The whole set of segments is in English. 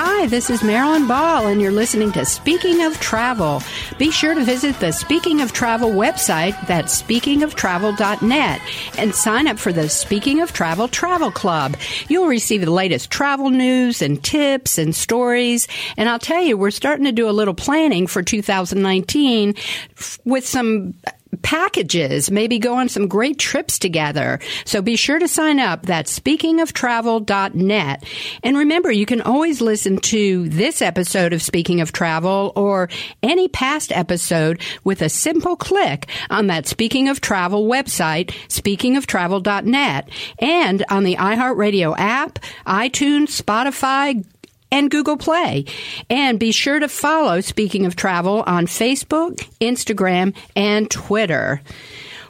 Hi, this is Marilyn Ball, and you're listening to Speaking of Travel. Be sure to visit the Speaking of Travel website, that's speakingoftravel.net, and sign up for the Speaking of Travel Travel Club. You'll receive the latest travel news and tips and stories. And I'll tell you, we're starting to do a little planning for 2019 with some packages, maybe go on some great trips together. So be sure to sign up. That's speakingoftravel.net. And remember, you can always listen to this episode of Speaking of Travel or any past episode with a simple click on that Speaking of Travel website, speakingoftravel.net, and on the iHeartRadio app, iTunes, Spotify, and Google Play. And be sure to follow Speaking of Travel on Facebook, Instagram, and Twitter.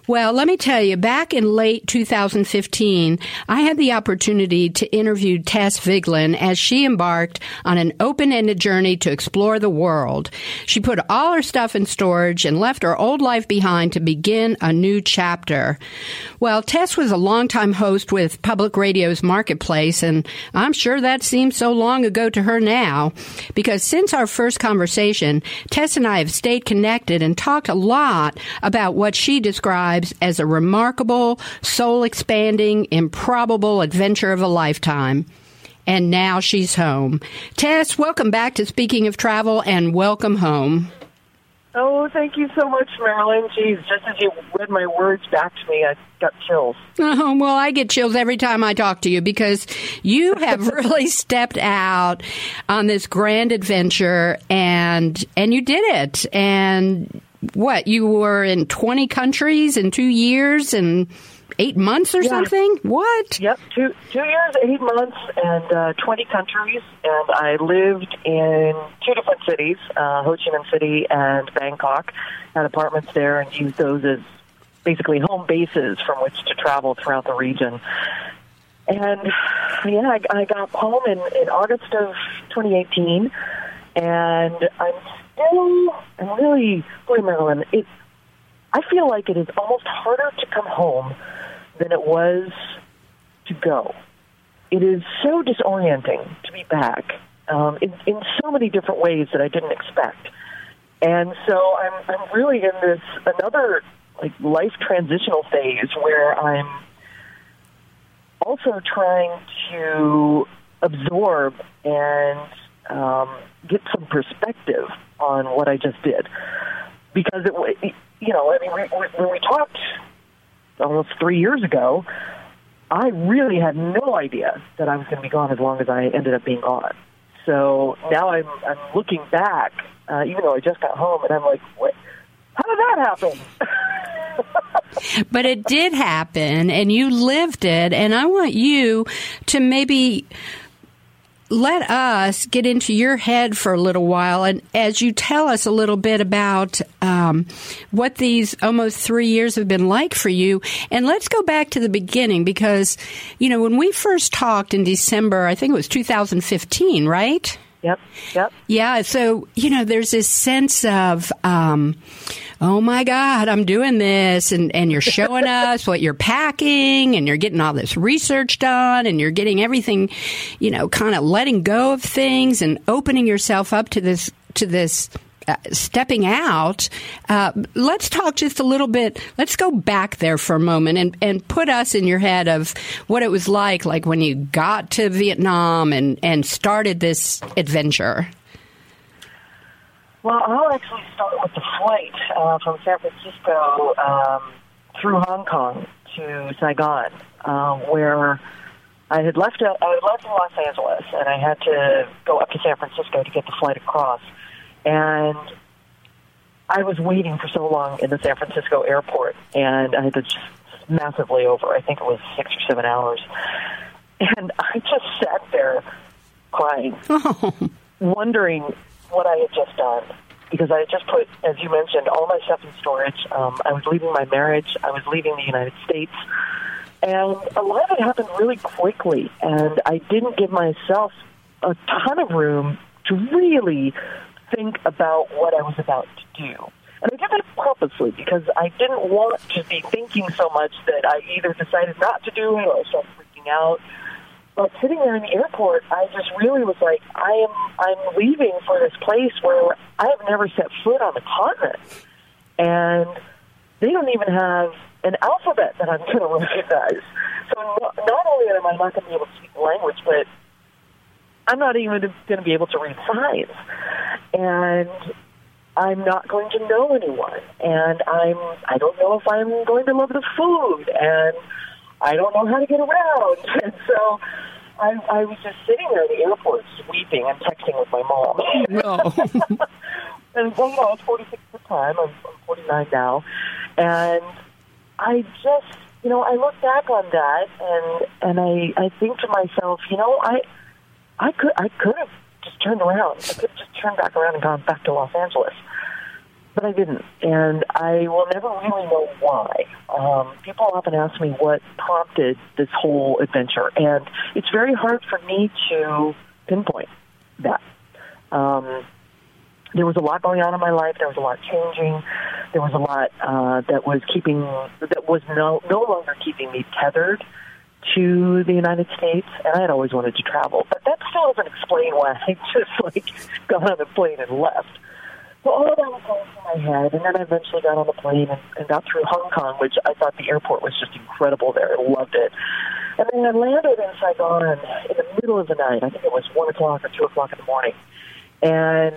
Well, let me tell you, back in late 2015, I had the opportunity to interview Tess Vigeland as she embarked on an open-ended journey to explore the world. She put all her stuff in storage and left her old life behind to begin a new chapter. Well, Tess was a longtime host with Public Radio's Marketplace, and I'm sure that seems so long ago to her now, because since our first conversation, Tess and I have stayed connected and talked a lot about what she describes as a remarkable, soul expanding, improbable adventure of a lifetime. And now she's home. Tess, welcome back to Speaking of Travel and welcome home. Oh, thank you so much, Marilyn. Geez, just as you read my words back to me, I got chills. Oh, well, I get chills every time I talk to you because you have really stepped out on this grand adventure and and you did it. And what you were in 20 countries in two years and eight months or Yeah. something what Yep, two two years, eight months, and uh, twenty countries, and I lived in two different cities, uh, Ho Chi Minh City and Bangkok. Had apartments there, and used those as basically home bases from which to travel throughout the region. And yeah, I, I got home in, in August of 2018, and I'm still, I'm really, boy, Marilyn, I feel like it is almost harder to come home than it was to go. It is so disorienting to be back um, in, in so many different ways that I didn't expect. And so I'm, I'm really in this another like life transitional phase where I'm also trying to absorb and um, get some perspective on what I just did. Because it, you know, I mean, when we talked almost three years ago, I really had no idea that I was going to be gone as long as I ended up being gone. So now I'm I'm looking back, uh, even though I just got home, and I'm like, what? How did that happen? but it did happen and you lived it and i want you to maybe let us get into your head for a little while and as you tell us a little bit about um, what these almost three years have been like for you and let's go back to the beginning because you know when we first talked in december i think it was 2015 right Yep, yep. yeah, so you know, there's this sense of, um, oh my God, I'm doing this, and and you're showing us what you're packing, and you're getting all this research done, and you're getting everything, you know, kind of letting go of things and opening yourself up to this to this. Uh, stepping out, uh, let's talk just a little bit. Let's go back there for a moment and, and put us in your head of what it was like, like when you got to Vietnam and, and started this adventure. Well, I'll actually start with the flight uh, from San Francisco um, through Hong Kong to Saigon, um, where I had left. uh, I had left in Los Angeles, and I had to go up to San Francisco to get the flight across. And I was waiting for so long in the San Francisco airport, and I had to just massively over. I think it was six or seven hours, and I just sat there crying wondering what I had just done because I had just put, as you mentioned, all my stuff in storage. Um, I was leaving my marriage. I was leaving the United States. And a lot of it happened really quickly, and I didn't give myself a ton of room to really think about what I was about to do. And I did that purposely because I didn't want to be thinking so much that I either decided not to do it or I started freaking out. But sitting there in the airport, I just really was like, I am I'm leaving for this place where I have never set foot on the continent. And they don't even have an alphabet that I'm going to recognize. So not, not only am I not going to be able to speak the language, but I'm not even going to be able to read signs. And I'm not going to know anyone, and I'm I don't know if I'm going to love the food, and I don't know how to get around, and so I, I was just sitting there at the airport, weeping and texting with my mom. No. and well, you know, I was 46 at the time. I'm, I'm 49 now, and I just, you know, I look back on that, and and I I think to myself, you know, I I could I could have just turned around. I could have just turned back around and gone back to Los Angeles but I didn't, and I will never really know why. Um, people often ask me what prompted this whole adventure, and it's very hard for me to pinpoint that. Um, there was a lot going on in my life. There was a lot changing. There was a lot uh, that was keeping that was no no longer keeping me tethered to the United States, and I had always wanted to travel. But that still doesn't explain why I just like got on a plane and left. So all of that was going through my head, and then I eventually got on the plane and, and got through Hong Kong, which I thought the airport was just incredible there. I loved it. And then I landed in Saigon in the middle of the night. I think it was 1 o'clock or 2 o'clock in the morning. And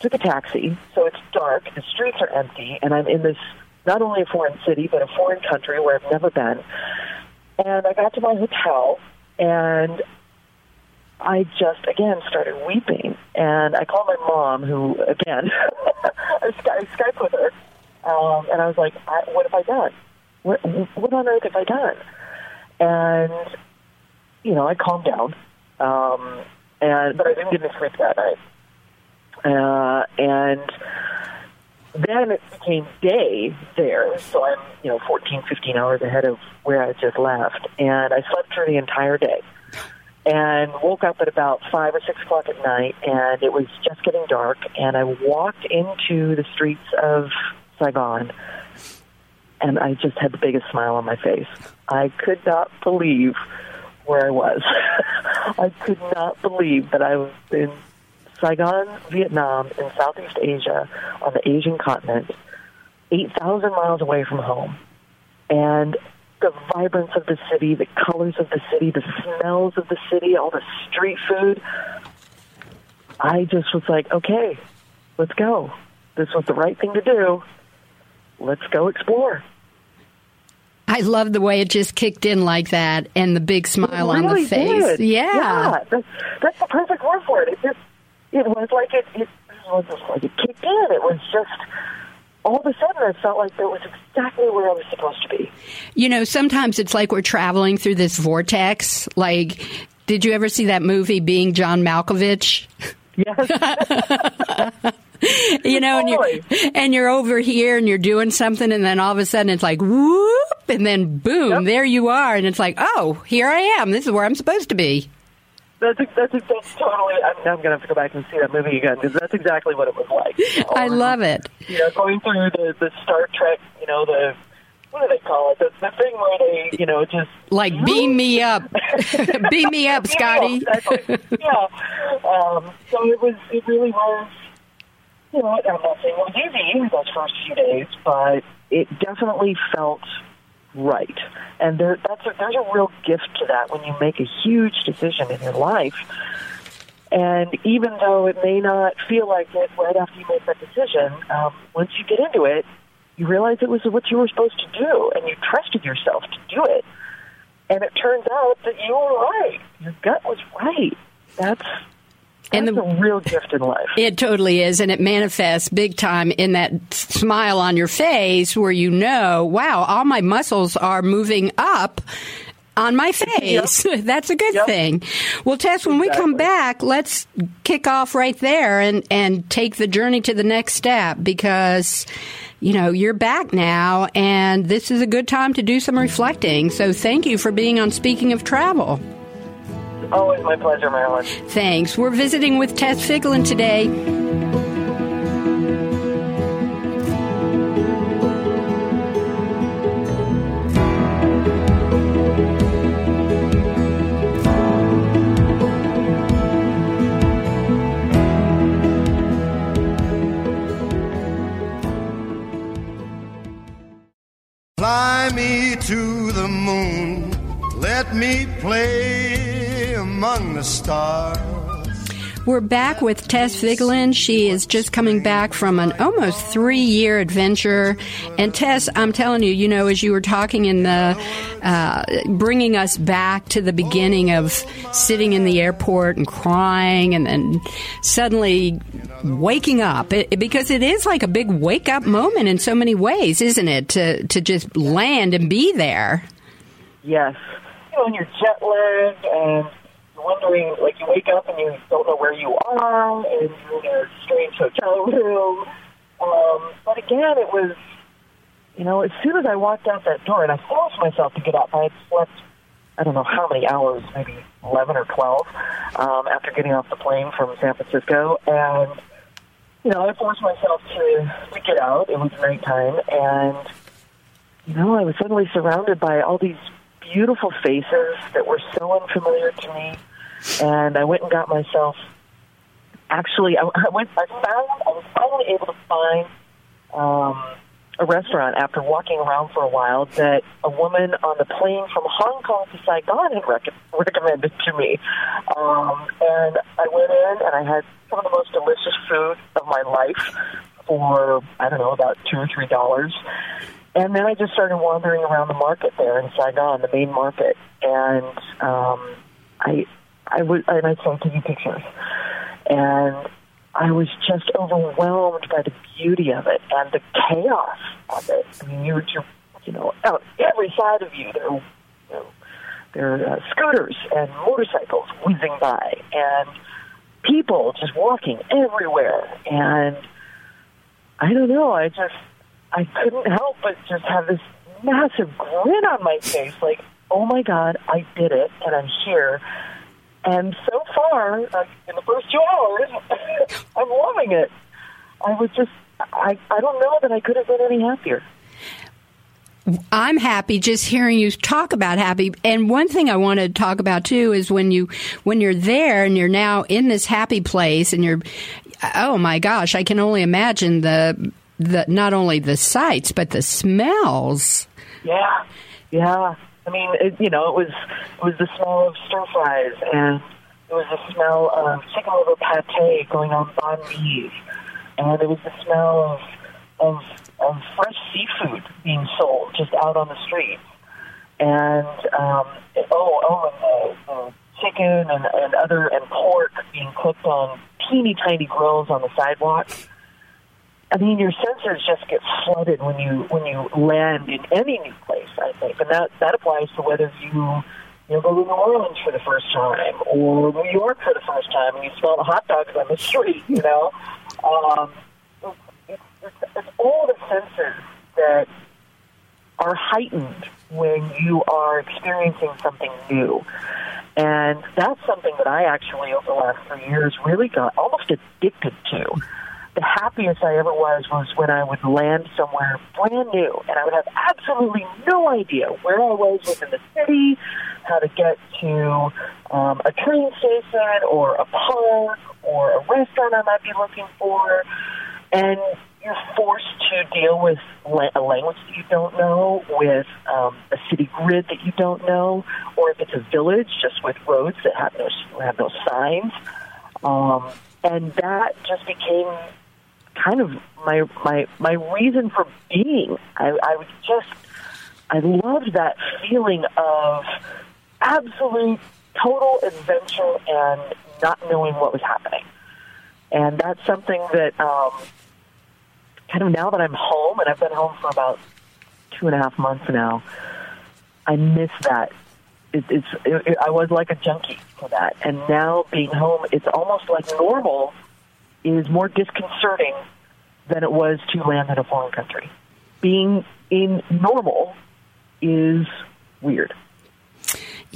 took a taxi. So it's dark, the streets are empty, and I'm in this, not only a foreign city, but a foreign country where I've never been. And I got to my hotel, and I just again started weeping, and I called my mom, who again I, Sky, I Skype with her, um, and I was like, I, "What have I done? What, what on earth have I done?" And you know, I calmed down, um, and but I didn't get any sleep that night, uh, and then it became day there, so I'm you know 14, 15 hours ahead of where I just left, and I slept through the entire day and woke up at about five or six o'clock at night, and it was just getting dark. And I walked into the streets of Saigon, and I just had the biggest smile on my face. I could not believe where I was. I could not believe that I was in Saigon, Vietnam, in Southeast Asia, on the Asian continent, 8,000 miles away from home. And the vibrance of the city, the colors of the city, the smells of the city, all the street food. I just was like, okay, let's go. This was the right thing to do. Let's go explore. I love the way it just kicked in like that and the big smile really on the face. Did. Yeah. Yeah, that's, that's the perfect word for it. It just, it was like it, it was just like it kicked in. It was just, all of a sudden I felt like that was exactly where I was supposed to be. You know, sometimes it's like we're traveling through this vortex. Like, did you ever see that movie Being John Malkovich? Yes. you know, and you're, and you're over here and you're doing something, and then all of a sudden it's like whoop, and then boom, Yep. there you are, and it's like, oh, here I am. This is where I'm supposed to be. That's, that's, that's totally, I'm, I'm going to have to go back and see that movie again because that's exactly what it was like. I love it. You know, going through the, the Star Trek, you know, the, what do they call it? The, the thing where they, you know, just. Like beam me up, beam me up, Scotty. Yeah, exactly. yeah. Um, so it was, it really was, you know, I'm not saying it was easy those first few days, but it definitely felt right. And there, that's a, there's a real gift to that when you make a huge decision in your life. And even though it may not feel like it right after you make that decision, um, once you get into it, you realize it was what you were supposed to do, and you trusted yourself to do it. And it turns out that you were right. Your gut was right. That's And that's the- a real gift in life. It totally is, and it manifests big time in that smile on your face where you know, wow, all my muscles are moving up on my face. That's a good Yep. thing. Well, Tess, when we come back, let's kick off right there and, and take the journey to the next step because, you know, you're back now, and this is a good time to do some reflecting. So thank you for being on Speaking of Travel. Always my pleasure, Marilyn. Thanks. We're visiting with Tess Vigeland today. We're back with Tess Vigeland. She is just coming back from an almost three year adventure. And Tess, I'm telling you, you know, as you were talking in the, uh, bringing us back to the beginning of sitting in the airport and crying and then suddenly waking up, it, because it is like a big wake up moment in so many ways, isn't it? To, to just land and be there. Yes. You know, when you're jet lagged and wondering, like you wake up and you don't know where you are, and you're in a strange hotel room. Um, but again, it was, you know, as soon as I walked out that door, and I forced myself to get up. I had slept, I don't know how many hours, maybe 11 or 12, um, after getting off the plane from San Francisco, and you know, I forced myself to to get out. It was nighttime, and you know, I was suddenly surrounded by all these beautiful faces that were so unfamiliar to me and I went and got myself. Actually, I, I went. I found. I was finally able to find um, a restaurant after walking around for a while that a woman on the plane from Hong Kong to Saigon had rec- recommended to me. Um, and I went in and I had some of the most delicious food of my life for I don't know about two or three dollars. And then I just started wandering around the market there in Saigon, the main market, and um, I I would and I started taking pictures, and I was just overwhelmed by the beauty of it and the chaos of it. I mean, you're, you're you know, out every side of you, there, you know, there are uh, scooters and motorcycles whizzing by, and people just walking everywhere, and I don't know, I just, I couldn't help but just have this massive grin on my face, like, oh my God, I did it, and I'm here and so far, in the first two hours, I'm loving it. I was just, I, I don't know that I could have been any happier. I'm happy just hearing you talk about happy. And one thing I want to talk about too is when you when you're there and you're now in this happy place and you're oh my gosh, I can only imagine the the not only the sights but the smells. Yeah. Yeah. I mean, it, you know, it was it was the smell of stir fries, and it was the smell of chicken liver pate going on banh mi's, and it was the smell of of of fresh seafood being sold just out on the street, and um, it, oh oh, and the, the chicken and, and other and pork being cooked on teeny tiny grills on the sidewalk I mean, your senses just get flooded when you when you land in any new place. I think, and that that applies to whether you you go to New Orleans for the first time or New York for the first time, and you smell the hot dogs on the street. You know, um, it's, it's, it's all the senses that are heightened when you are experiencing something new. And that's something that I actually, over the last three years, really got almost addicted to the happiest I ever was was when I would land somewhere brand new and I would have absolutely no idea where I was within the city, how to get to um, a train station or a park or a restaurant I might be looking for. And you're forced to deal with a language that you don't know, with um, a city grid that you don't know, or if it's a village, just with roads that have no have no signs. Um, and that just became kind of my my my reason for being. I, I was just I loved that feeling of absolute total adventure and not knowing what was happening. And that's something that um, kind of now that I'm home and I've been home for about two and a half months now, I miss that. It, it's it, it, I was like a junkie for that, and now being home, it's almost like normal is more disconcerting than it was to land in a foreign country. Being in normal is weird.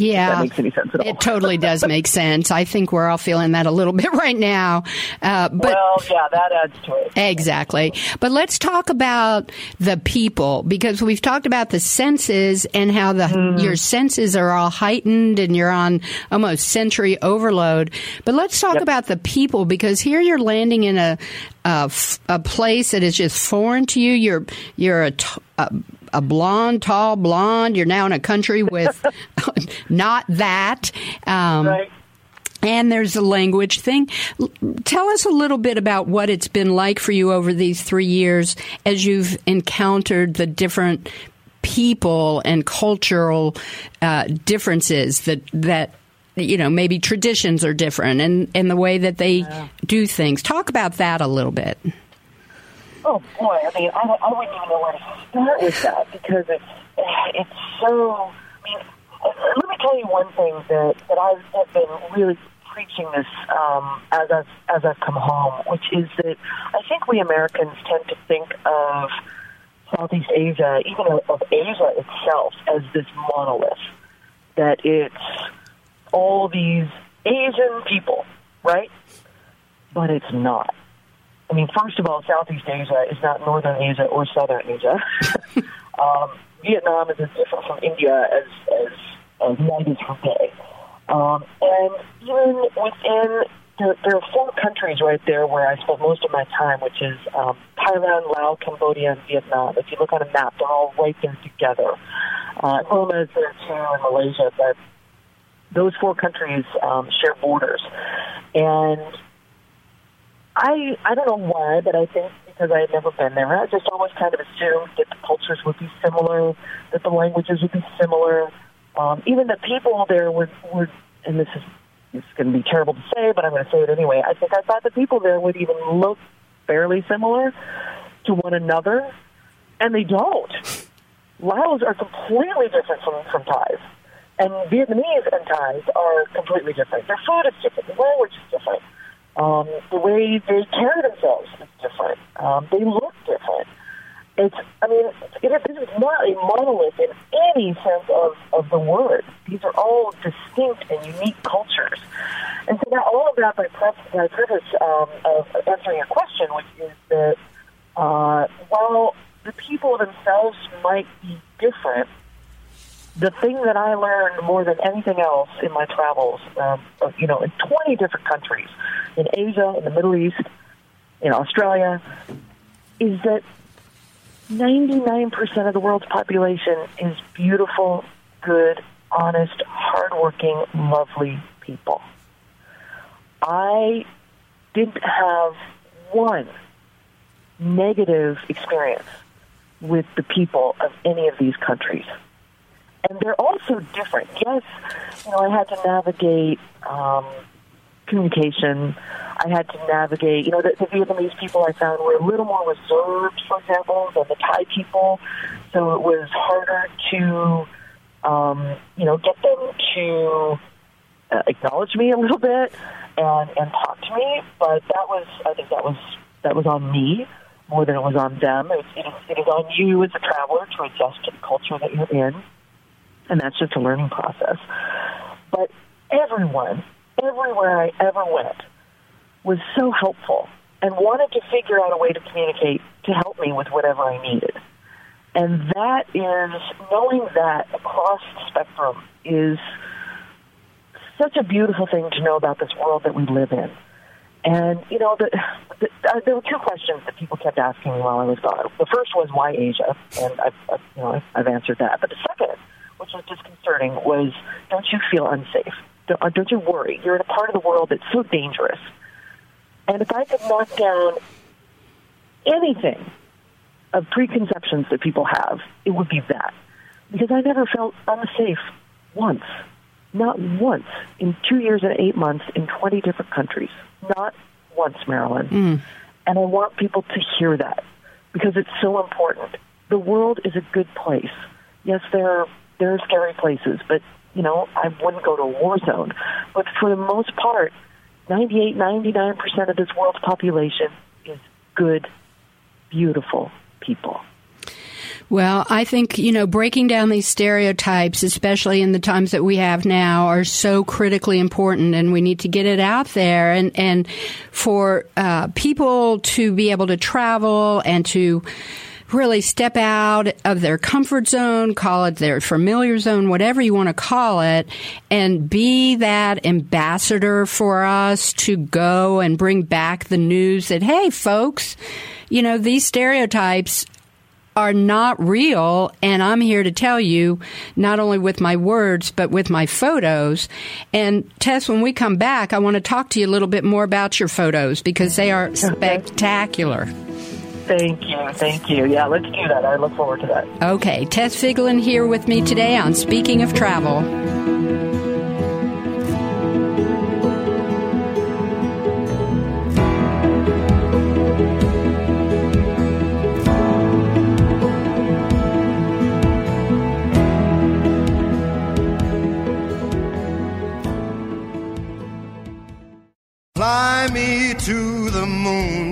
Yeah, that makes any sense at all. It totally does make sense. I think we're all feeling that a little bit right now. Uh, but well, yeah, that adds to it. Exactly. But let's talk about the people because we've talked about the senses and how the mm. your senses are all heightened and you're on almost sensory overload. But let's talk yep. about the people because here you're landing in a a, a place that is just foreign to you. You're you're a, a a blonde, tall blonde. You're now in a country with not that. Um, right. And there's a language thing. Tell us a little bit about what it's been like for you over these three years as you've encountered the different people and cultural uh, differences that that you know maybe traditions are different and and the way that they yeah. do things. Talk about that a little bit. Oh boy, I mean, I, I wouldn't even know where to start with that because it's it's so. I mean, let me tell you one thing that that I've been really preaching this um, as I've as I've come home, which is that I think we Americans tend to think of Southeast Asia, even of Asia itself, as this monolith. That it's all these Asian people, right? But it's not. I mean, first of all, Southeast Asia is not Northern Asia or Southern Asia. um, Vietnam is as different from India as as, as night is from day. Um, and even within there, there are four countries right there where I spent most of my time, which is um, Thailand, Laos, Cambodia, and Vietnam. If you look on a map, they're all right there together. Uh, Burma is there too, and Malaysia, but those four countries um, share borders. And I I don't know why, but I think because I had never been there, I just always kind of assumed that the cultures would be similar, that the languages would be similar, um, even the people there would would, and this is it's going to be terrible to say, but I'm going to say it anyway. I think I thought the people there would even look fairly similar to one another, and they don't. Laos are completely different from from Thais. And Vietnamese and Thais are completely different. Their food is different. The language is different. Um, the way they carry themselves is different. Um, they look different. It's, I mean, it, this is not a monolith in any sense of, of the word. These are all distinct and unique cultures. And so now all of that by, pre- by purpose um, of answering your question, which is that uh, while the people themselves might be different, the thing that I learned more than anything else in my travels, um, you know, in 20 different countries, in Asia, in the Middle East, in Australia, is that 99% of the world's population is beautiful, good, honest, hardworking, lovely people. I didn't have one negative experience with the people of any of these countries and they're also different. Yes, you know, I had to navigate um, communication. I had to navigate, you know, the, the Vietnamese people I found were a little more reserved, for example, than the Thai people. So it was harder to, um, you know, get them to uh, acknowledge me a little bit and and talk to me. But that was, I think, that was that was on me more than it was on them. It, it, is, it is on you as a traveler to adjust to the culture that you're in and that's just a learning process. But everyone, everywhere I ever went, was so helpful and wanted to figure out a way to communicate to help me with whatever I needed. And that is, knowing that across the spectrum is such a beautiful thing to know about this world that we live in. And, you know, the, the, uh, there were two questions that people kept asking me while I was gone. The first was, why Asia? And I've, I've you know, I've answered that. But the second which was disconcerting, was don't you feel unsafe? Don't, uh, don't you worry? You're in a part of the world that's so dangerous. And if I could knock down anything of preconceptions that people have, it would be that. Because I never felt unsafe once. Not once in two years and eight months in 20 different countries. Not once, Marilyn. Mm. And I want people to hear that because it's so important. The world is a good place. Yes, there are there are scary places, but you know, I wouldn't go to a war zone. But for the most part, 98, 99% of this world's population is good, beautiful people. Well, I think, you know, breaking down these stereotypes, especially in the times that we have now, are so critically important and we need to get it out there and, and for uh, people to be able to travel and to really step out of their comfort zone, call it their familiar zone, whatever you want to call it, and be that ambassador for us to go and bring back the news that, hey, folks, you know, these stereotypes are not real. And I'm here to tell you, not only with my words, but with my photos. And Tess, when we come back, I want to talk to you a little bit more about your photos because they are spectacular. Thank you. Thank you. Yeah, let's do that. I look forward to that. Okay. Tess Vigeland here with me today on Speaking of Travel. Fly me to the moon.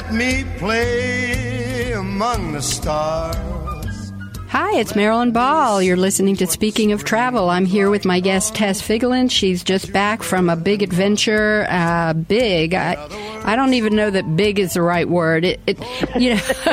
Let me play among the stars. Hi, it's Marilyn Ball. You're listening to Speaking of Travel. I'm here with my guest Tess Vigeland. She's just back from a big adventure. Uh, big. I, I don't even know that big is the right word. It, it you know,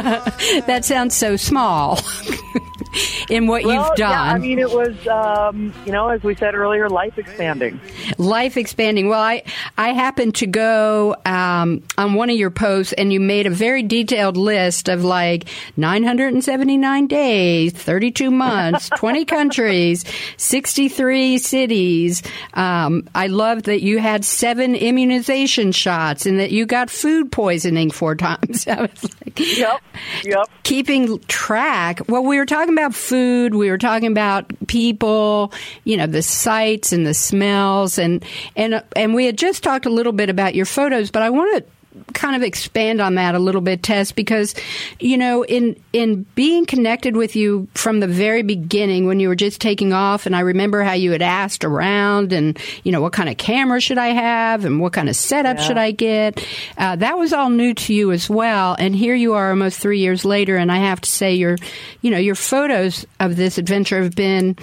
that sounds so small. in what well, you've done. Yeah, I mean, it was, um, you know, as we said earlier, life expanding. Life expanding. Well, I, I happened to go um, on one of your posts and you made a very detailed list of like 979 days, 32 months, 20 countries, 63 cities. Um, I love that you had seven immunization shots and that you got food poisoning four times. I was like, yep, yep. Keeping track. Well, we were talking about food. We were talking about people, you know, the sights and the smells and, and, and we had just talked a little bit about your photos, but I want to kind of expand on that a little bit, Tess, because you know, in in being connected with you from the very beginning when you were just taking off, and I remember how you had asked around, and you know, what kind of camera should I have, and what kind of setup yeah. should I get? Uh, that was all new to you as well, and here you are, almost three years later, and I have to say, your, you know, your photos of this adventure have been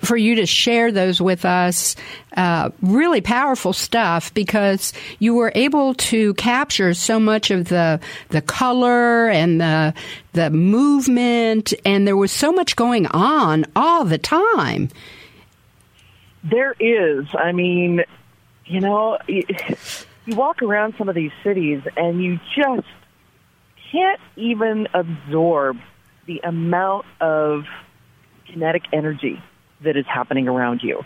for you to share those with us. Uh, really powerful stuff because you were able to capture so much of the the color and the the movement, and there was so much going on all the time. There is. I mean, you know, you, you walk around some of these cities and you just can't even absorb the amount of kinetic energy that is happening around you.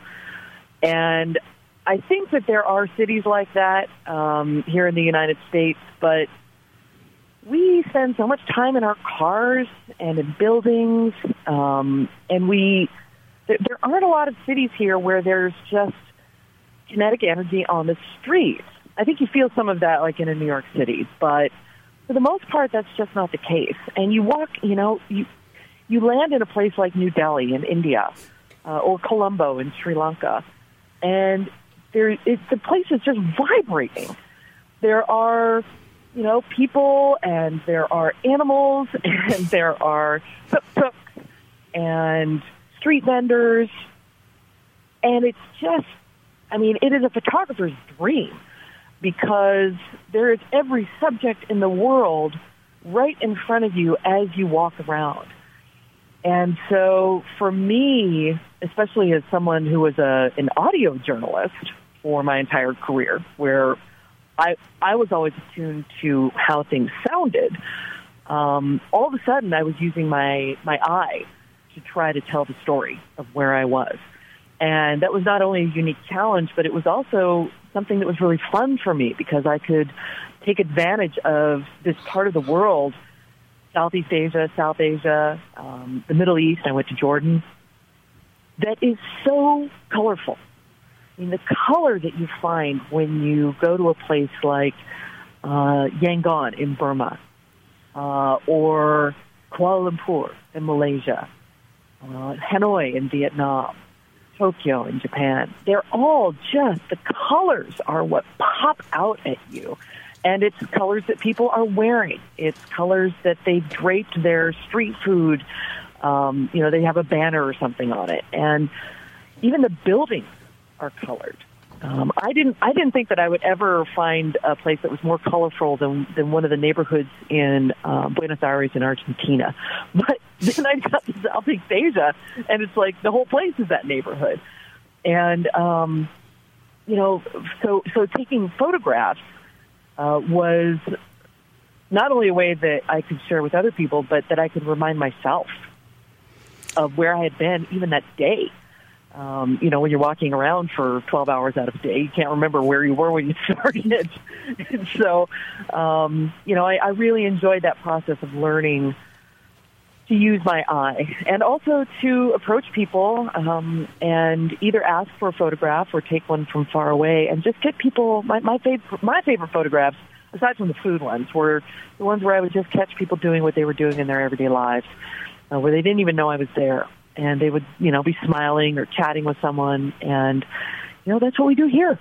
And I think that there are cities like that um, here in the United States, but we spend so much time in our cars and in buildings, um, and we there, there aren't a lot of cities here where there's just kinetic energy on the streets. I think you feel some of that like in a New York City, but for the most part, that's just not the case. And you walk, you know, you you land in a place like New Delhi in India, uh, or Colombo in Sri Lanka, and there it, the place is just vibrating. There are, you know, people and there are animals and there are tuk-tuks and street vendors, and it's just, I mean, it is a photographer's dream because there is every subject in the world right in front of you as you walk around. And so for me, especially as someone who was a, an audio journalist for my entire career, where I, I was always attuned to how things sounded, um, all of a sudden I was using my, my eye to try to tell the story of where I was. And that was not only a unique challenge, but it was also something that was really fun for me because I could take advantage of this part of the world – Southeast Asia, South Asia, um, the Middle East. I went to Jordan. That is so colorful. I mean, the color that you find when you go to a place like uh, Yangon in Burma, uh, or Kuala Lumpur in Malaysia, uh, Hanoi in Vietnam, Tokyo in Japan. They're all just, the colors are what pop out at you and it's colors that people are wearing. It's colors that they've draped their street food. Um, you know, they have a banner or something on it, and even the buildings are colored. Um, I didn't. I didn't think that I would ever find a place that was more colorful than than one of the neighborhoods in uh, Buenos Aires in Argentina. But then I got to Southeast Asia, and it's like the whole place is that neighborhood. And um, you know, so so taking photographs uh, was not only a way that I could share with other people, but that I could remind myself of where I had been even that day. Um, you know, when you're walking around for 12 hours out of the day, you can't remember where you were when you started. and so, um, you know, I, I really enjoyed that process of learning to use my eye and also to approach people um, and either ask for a photograph or take one from far away and just get people. My my favorite my favorite photographs, aside from the food ones, were the ones where I would just catch people doing what they were doing in their everyday lives, uh, where they didn't even know I was there, and they would you know be smiling or chatting with someone, and you know that's what we do here.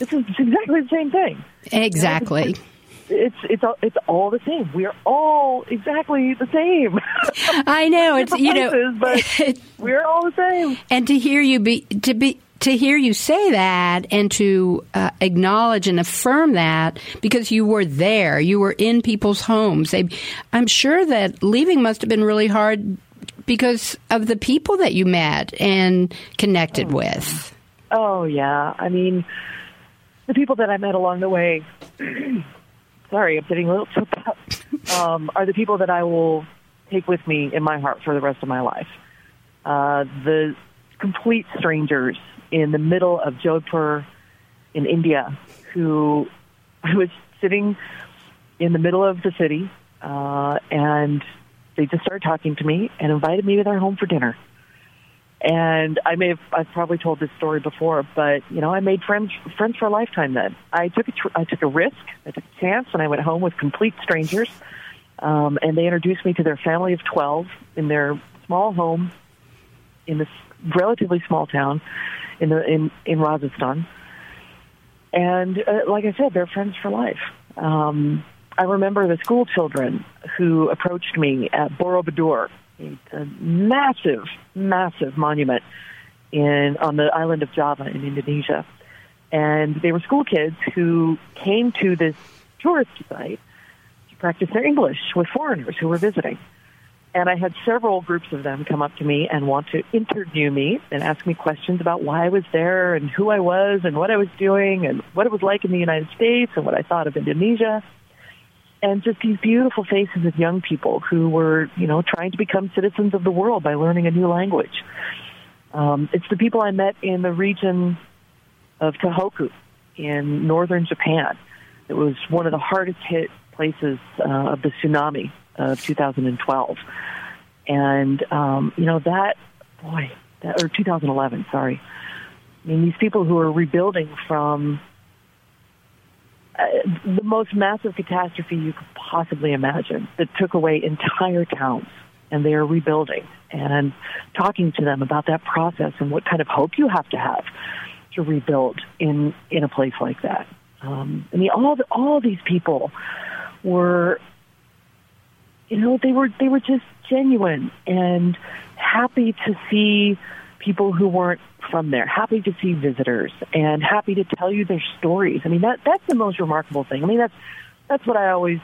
This is exactly the same thing. Exactly it's it's all, it's all the same. We are all exactly the same. I know it's you places, know, but we're all the same. And to hear you be to be to hear you say that and to uh, acknowledge and affirm that because you were there, you were in people's homes. They, I'm sure that leaving must have been really hard because of the people that you met and connected oh. with. Oh yeah, I mean, the people that I met along the way. sorry, I'm getting a little choked up, um, are the people that I will take with me in my heart for the rest of my life. Uh, the complete strangers in the middle of Jodhpur in India who I was sitting in the middle of the city uh, and they just started talking to me and invited me to their home for dinner. And I may have, I've probably told this story before, but you know, I made friends, friends for a lifetime then. I took a, tr- I took a risk, I took a chance, and I went home with complete strangers. Um, and they introduced me to their family of 12 in their small home in this relatively small town in the, in, in Rajasthan. And uh, like I said, they're friends for life. Um, I remember the school children who approached me at Borobudur, it's a massive, massive monument in on the island of Java in Indonesia. And they were school kids who came to this tourist site to practice their English with foreigners who were visiting. And I had several groups of them come up to me and want to interview me and ask me questions about why I was there and who I was and what I was doing and what it was like in the United States and what I thought of Indonesia and just these beautiful faces of young people who were, you know, trying to become citizens of the world by learning a new language. Um, it's the people I met in the region of Tohoku in northern Japan. It was one of the hardest hit places uh, of the tsunami of 2012. And, um, you know, that, boy, that, or 2011, sorry. I mean, these people who are rebuilding from the most massive catastrophe you could possibly imagine that took away entire towns and they are rebuilding and talking to them about that process and what kind of hope you have to have to rebuild in in a place like that. Um, I mean, all the, all these people were, you know, they were they were just genuine and happy to see people who weren't from there, happy to see visitors and happy to tell you their stories. I mean, that that's the most remarkable thing. I mean, that's that's what I always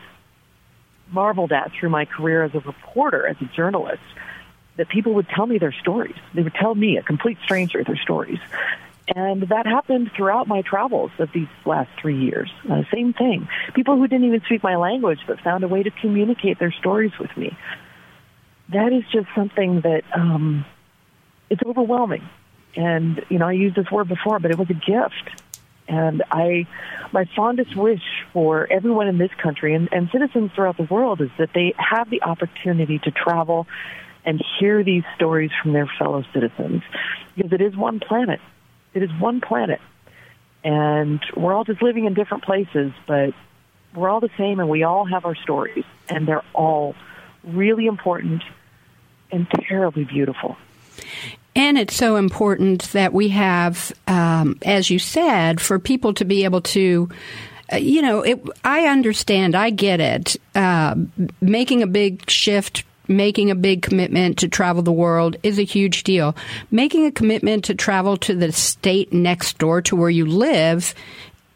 marveled at through my career as a reporter, as a journalist, that people would tell me their stories. They would tell me, a complete stranger, their stories. And that happened throughout my travels of these last three years. Uh, same thing. People who didn't even speak my language but found a way to communicate their stories with me. That is just something that um, it's overwhelming. And, you know, I used this word before, but it was a gift. And I, my fondest wish for everyone in this country and, and citizens throughout the world is that they have the opportunity to travel and hear these stories from their fellow citizens. Because it is one planet. It is one planet. And we're all just living in different places, but we're all the same and we all have our stories. And they're all really important and terribly beautiful. And it's so important that we have, um, as you said, for people to be able to uh, you know, it, I understand, I get it. Uh, making a big shift making a big commitment to travel the world is a huge deal. Making a commitment to travel to the state next door to where you live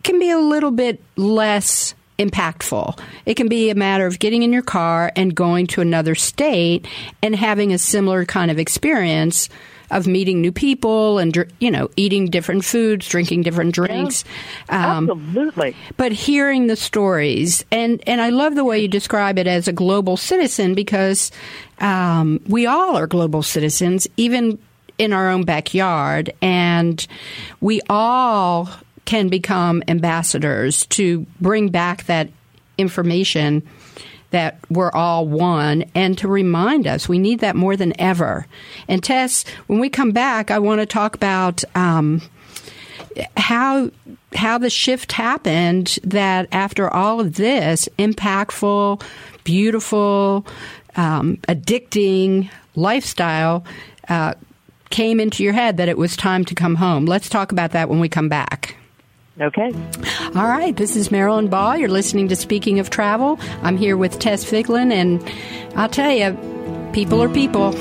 can be a little bit less impactful. It can be a matter of getting in your car and going to another state and having a similar kind of experience of meeting new people and you know eating different foods, drinking different drinks. Yeah, um, absolutely. But hearing the stories and and I love the way you describe it as a global citizen because um, we all are global citizens, even in our own backyard, and we all can become ambassadors to bring back that information that we're all one and to remind us we need that more than ever. And Tess, when we come back, I want to talk about um, how how the shift happened that after all of this impactful, beautiful, um, addicting lifestyle uh, came into your head that it was time to come home. Let's talk about that when we come back. Okay. All right. This is Marilyn Ball. You're listening to Speaking of Travel. I'm here with Tess Vigeland, and I'll tell you, people are people.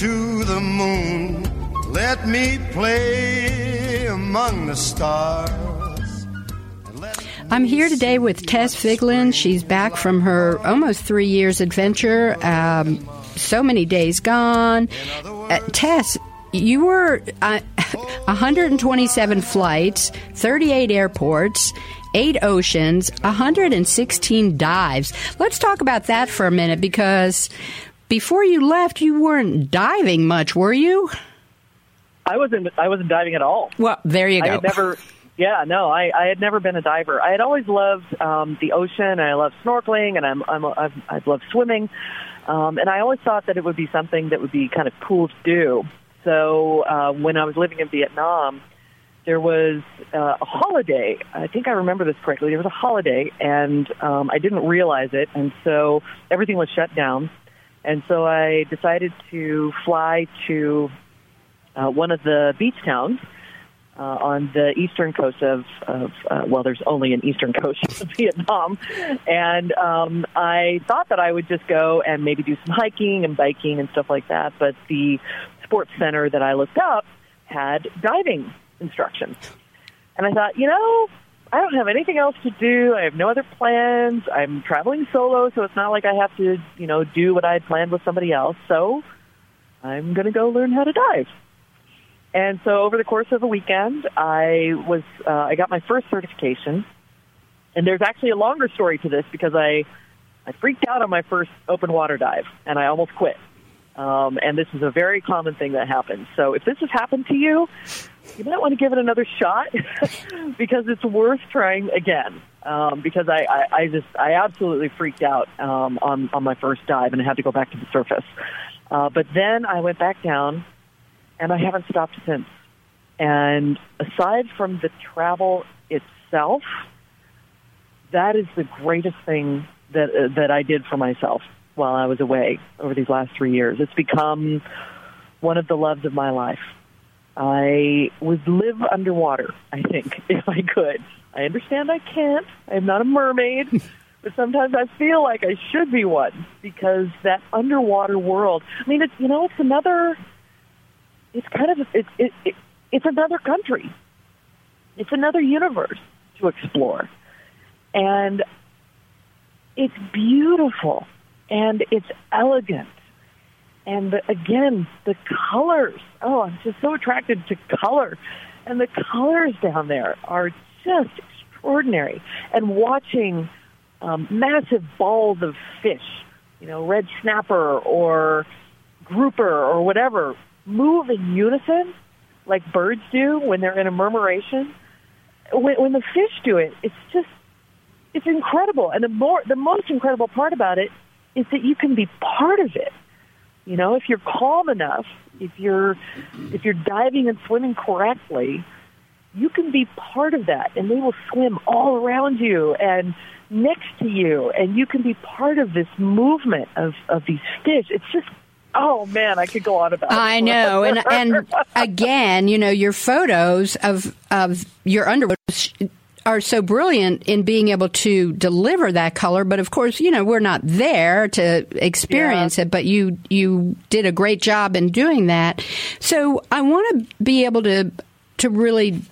To the moon. Let me play among the stars. I'm here today with Tess Vigeland. She's back from her almost three years adventure. Um, so many days gone. Uh, Tess, you were uh, 127 flights, 38 airports, eight oceans, 116 dives. Let's talk about that for a minute because before you left, you weren't diving much, were you? I wasn't. I wasn't diving at all. Well, there you go. I had never. Yeah, no, I, I had never been a diver. I had always loved um, the ocean. I love snorkeling, and I'm, I'm I've, I've loved swimming. Um, and I always thought that it would be something that would be kind of cool to do. So uh, when I was living in Vietnam, there was uh, a holiday. I think I remember this correctly. There was a holiday, and um, I didn't realize it, and so everything was shut down. And so I decided to fly to uh, one of the beach towns uh, on the eastern coast of, of uh, well, there's only an eastern coast of Vietnam. And um, I thought that I would just go and maybe do some hiking and biking and stuff like that. But the sports center that I looked up had diving instruction. And I thought, you know, I don't have anything else to do. I have no other plans. I'm traveling solo, so it's not like I have to, you know, do what I had planned with somebody else. So I'm going to go learn how to dive. And so over the course of a weekend, I was uh, I got my first certification. And there's actually a longer story to this because I I freaked out on my first open water dive and I almost quit. Um, and this is a very common thing that happens. So if this has happened to you, you might want to give it another shot because it's worth trying again. Um, because I, I, I just I absolutely freaked out um, on on my first dive and I had to go back to the surface. Uh, but then I went back down, and I haven't stopped since. And aside from the travel itself, that is the greatest thing that uh, that I did for myself while I was away over these last three years. It's become one of the loves of my life. I would live underwater, I think, if I could. I understand I can't. I'm not a mermaid, but sometimes I feel like I should be one because that underwater world. I mean, it's you know, it's another. It's kind of it's it, it, it's another country. It's another universe to explore, and it's beautiful and it's elegant and the, again, the colors. Oh, I'm just so attracted to color. And the colors down there are just extraordinary. And watching um, massive balls of fish, you know, red snapper or grouper or whatever, move in unison like birds do when they're in a murmuration. When, when the fish do it, it's just, it's incredible. And the more, the most incredible part about it is that you can be part of it. You know, if you're calm enough, if you're if you're diving and swimming correctly, you can be part of that, and they will swim all around you and next to you, and you can be part of this movement of of these fish. It's just Oh man, I could go on about. I know, and and again, you know, your photos of of your underwear are so brilliant in being able to deliver that color but of course you know we're not there to experience yeah. it but you you did a great job in doing that so i want to be able to to really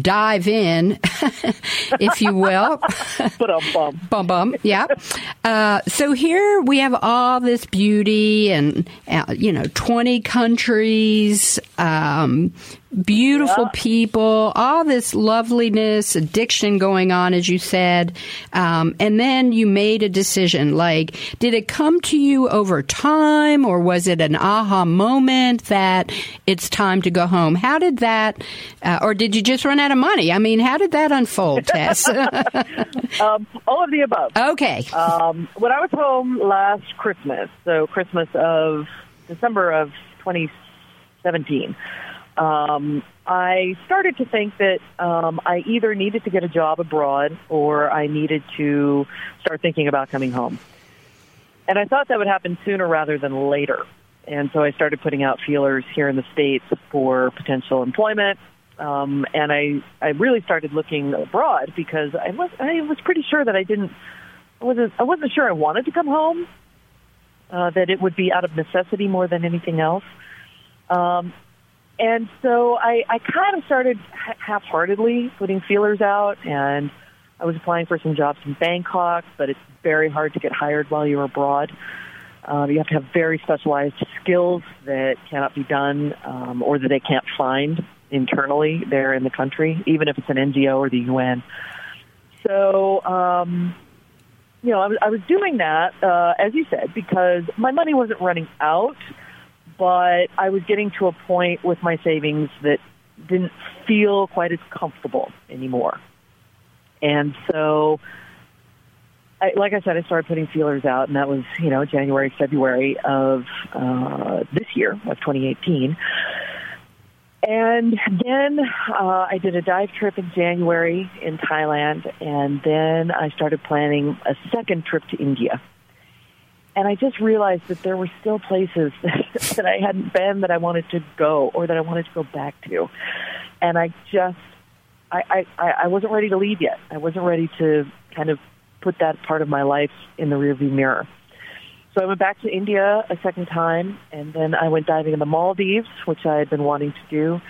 dive in, if you will. bum bum bum. Yeah. Uh, so here we have all this beauty and uh, you know twenty countries, um, beautiful yeah. people, all this loveliness, addiction going on, as you said. Um, and then you made a decision. Like, did it come to you over time, or was it an aha moment that it's time to go home? How did that, uh, or did you just run out of money? I mean, how did that unfold, Tess? um, all of the above. Okay. Um, when I was home last Christmas, so Christmas of December of 2017 um, I started to think that um, I either needed to get a job abroad or I needed to start thinking about coming home. And I thought that would happen sooner rather than later. And so I started putting out feelers here in the States for potential employment. Um, and I, I really started looking abroad because I was, I was pretty sure that I didn't, I wasn't, I wasn't sure I wanted to come home, uh, that it would be out of necessity more than anything else. Um, and so I, I kind of started half-heartedly putting feelers out, and I was applying for some jobs in Bangkok, but it's very hard to get hired while you're abroad. Um, you have to have very specialized skills that cannot be done um, or that they can't find internally there in the country, even if it's an NGO or the UN. So, um, you know, I was, I was doing that, uh, as you said, because my money wasn't running out but I was getting to a point with my savings that didn't feel quite as comfortable anymore. And so, I, like I said, I started putting feelers out, and that was, you know, January, February of uh, this year, of 2018. And then uh, I did a dive trip in January in Thailand, and then I started planning a second trip to India and I just realized that there were still places that I hadn't been that I wanted to go or that I wanted to go back to. And I just, I, I, I wasn't ready to leave yet. I wasn't ready to kind of put that part of my life in the rearview mirror. So I went back to India a second time, and then I went diving in the Maldives, which I had been wanting to do.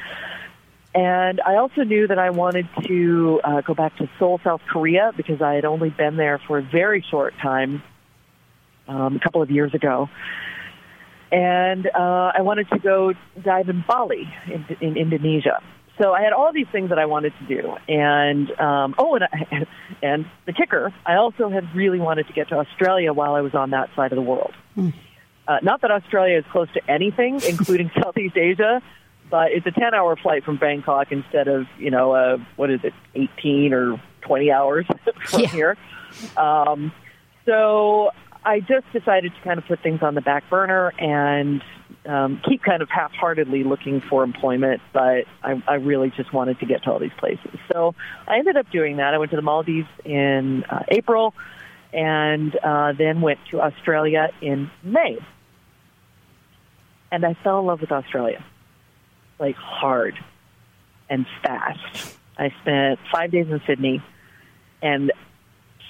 And I also knew that I wanted to uh, go back to Seoul, South Korea, because I had only been there for a very short time um, a couple of years ago. And uh, I wanted to go dive in Bali in, in Indonesia. So I had all these things that I wanted to do, and um, oh, and I, and the kicker, I also had really wanted to get to Australia while I was on that side of the world. Mm. Uh, not that Australia is close to anything, including Southeast Asia, but it's a ten-hour flight from Bangkok instead of you know uh, what is it, eighteen or twenty hours from yeah. here. Um, so I just decided to kind of put things on the back burner and um, keep kind of half-heartedly looking for employment, but I, I really just wanted to get to all these places. So I ended up doing that. I went to the Maldives in uh, April and uh, then went to Australia in May. And I fell in love with Australia, like hard and fast. I spent five days in Sydney and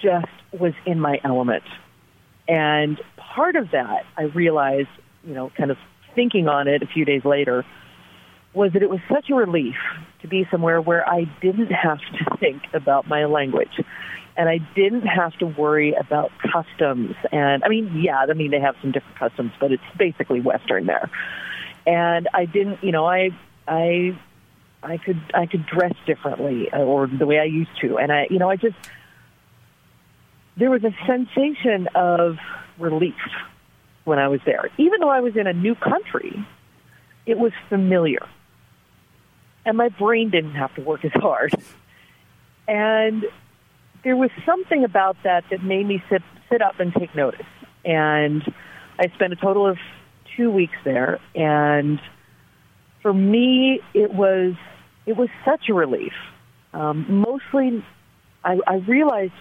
just was in my element and part of that, I realized, you know, kind of thinking on it a few days later, was that it was such a relief to be somewhere where I didn't have to think about my language. And I didn't have to worry about customs. And I mean, yeah, I mean, they have some different customs, but it's basically Western there. And I didn't, you know, I, I, I could, I could dress differently uh, or the way I used to. And I, you know, I just, there was a sensation of relief when I was there. Even though I was in a new country, it was familiar. And my brain didn't have to work as hard. And there was something about that that made me sit, sit up and take notice. And I spent a total of two weeks there. And for me, it was it was such a relief. Um, mostly, I, I realized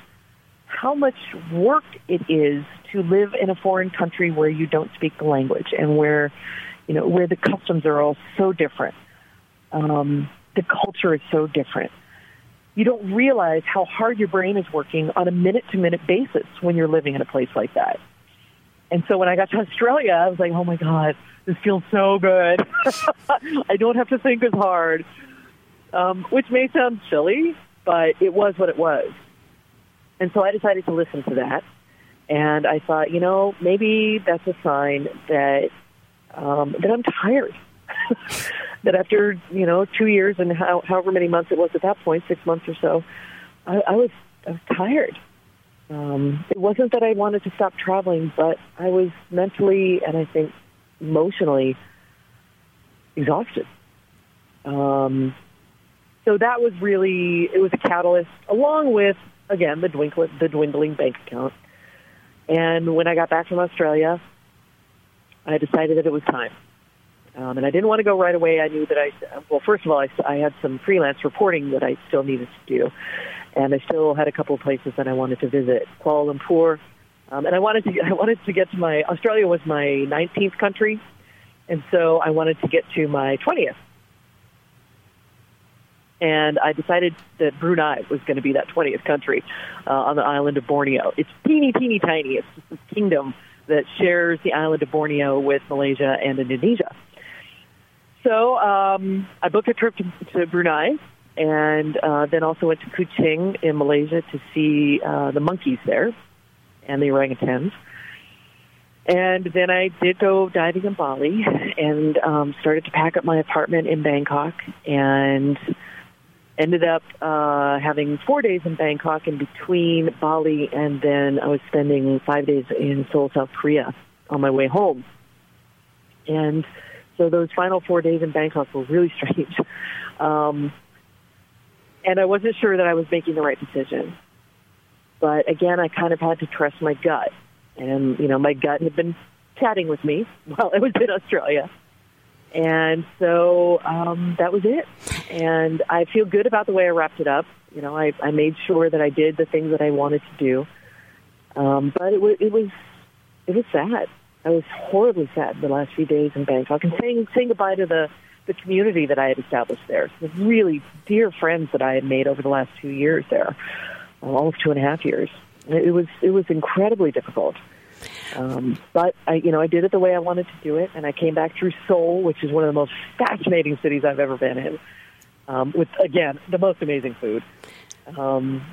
how much work it is to live in a foreign country where you don't speak the language and where, you know, where the customs are all so different. Um, the culture is so different. You don't realize how hard your brain is working on a minute to minute basis when you're living in a place like that. And so when I got to Australia, I was like, oh my God, this feels so good. I don't have to think as hard, um, which may sound silly, but it was what it was. And so I decided to listen to that. And I thought, you know, maybe that's a sign that um, that I'm tired. that after you know two years and how, however many months it was at that point, six months or so, I, I was I was tired. Um, it wasn't that I wanted to stop traveling, but I was mentally and I think emotionally exhausted. Um, so that was really it was a catalyst, along with again the dwindling the dwindling bank account. And when I got back from Australia, I decided that it was time. Um, and I didn't want to go right away. I knew that I, well, first of all, I, I had some freelance reporting that I still needed to do. And I still had a couple of places that I wanted to visit. Kuala Lumpur. Um, and I wanted to, I wanted to get to my, Australia was my 19th country. And so I wanted to get to my 20th. And I decided that Brunei was going to be that 20th country uh, on the island of Borneo. It's teeny, teeny, tiny. It's just a kingdom that shares the island of Borneo with Malaysia and Indonesia. So um, I booked a trip to, to Brunei and uh, then also went to Kuching in Malaysia to see uh, the monkeys there and the orangutans. And then I did go diving in Bali and um, started to pack up my apartment in Bangkok and ended up uh, having four days in Bangkok in between Bali and then I was spending five days in Seoul, South Korea on my way home. And so those final four days in Bangkok were really strange. Um, and I wasn't sure that I was making the right decision. But again, I kind of had to trust my gut. And, you know, my gut had been chatting with me while I was in Australia. And so um, that was it. And I feel good about the way I wrapped it up. You know, I, I made sure that I did the things that I wanted to do. Um, but it was, it was, it was sad. I was horribly sad the last few days in Bangkok and saying saying goodbye to the the community that I had established there. The really dear friends that I had made over the last two years there, almost two and a half years. It was it was incredibly difficult. Um, but I, you know, I did it the way I wanted to do it, and I came back through Seoul, which is one of the most fascinating cities I've ever been in, um, with again the most amazing food. Um,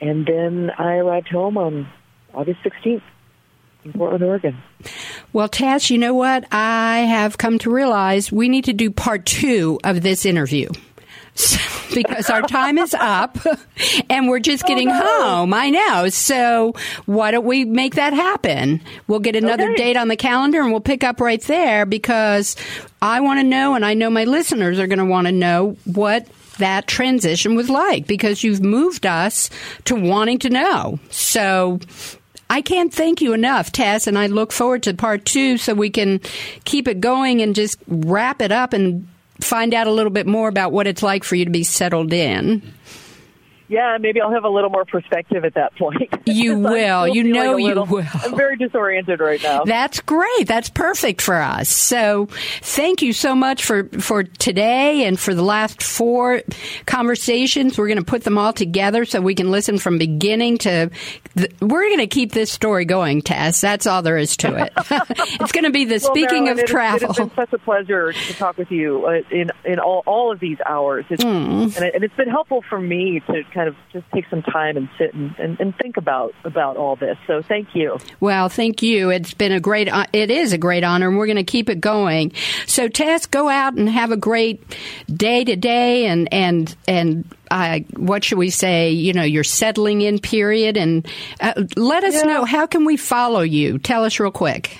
and then I arrived home on August 16th in Portland, Oregon. Well, Tash, you know what? I have come to realize we need to do part two of this interview. So, because our time is up and we're just oh, getting oh, no. home. I know. So why don't we make that happen? We'll get another okay. date on the calendar and we'll pick up right there because I want to know and I know my listeners are going to want to know what that transition was like because you've moved us to wanting to know. So I can't thank you enough, Tess, and I look forward to part two so we can keep it going and just wrap it up and find out a little bit more about what it's like for you to be settled in yeah, maybe I'll have a little more perspective at that point. You will. You know you little, will. I'm very disoriented right now. That's great. That's perfect for us. So thank you so much for, for today and for the last four conversations. We're going to put them all together so we can listen from beginning to. The, we're going to keep this story going, Tess. That's all there is to it. it's going to be the well, speaking Marilyn, of travel. It has been such a pleasure to talk with you uh, in in all, all of these hours. It's, mm. and, it, and it's been helpful for me to kind of just take some time and sit and, and, and, think about about all this. So thank you. Well, thank you. It's been a great. Uh, it is a great honor, and we're going to keep it going. So Tess, go out and have a great day today, and and and. Uh, what should we say? You know, your settling in period, and uh, let us yeah. know how can we follow you. Tell us real quick.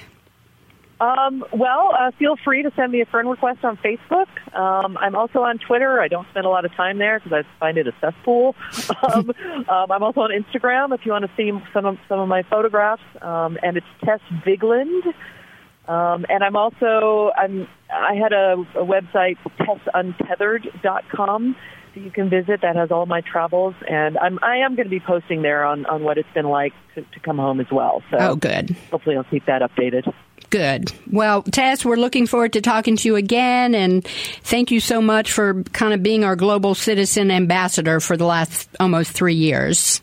Um, well, uh, feel free to send me a friend request on Facebook. Um, I'm also on Twitter. I don't spend a lot of time there because I find it a cesspool. um, um, I'm also on Instagram if you want to see some of, some of my photographs. Um, and it's Tess Vigeland. Um, and I'm also I'm I had a, a website, tessuntethered.com that you can visit that has all my travels, and I'm I am going to be posting there on on what it's been like to, to come home as well. So oh, good. Hopefully, I'll keep that updated. Good. Well, Tess, we're looking forward to talking to you again, and thank you so much for kind of being our global citizen ambassador for the last almost three years.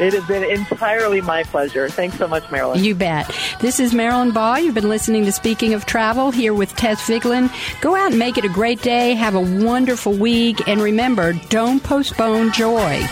It has been entirely my pleasure. Thanks so much, Marilyn. You bet. This is Marilyn Ball. You've been listening to Speaking of Travel here with Tess Vigeland. Go out and make it a great day. Have a wonderful week. And remember, don't postpone joy.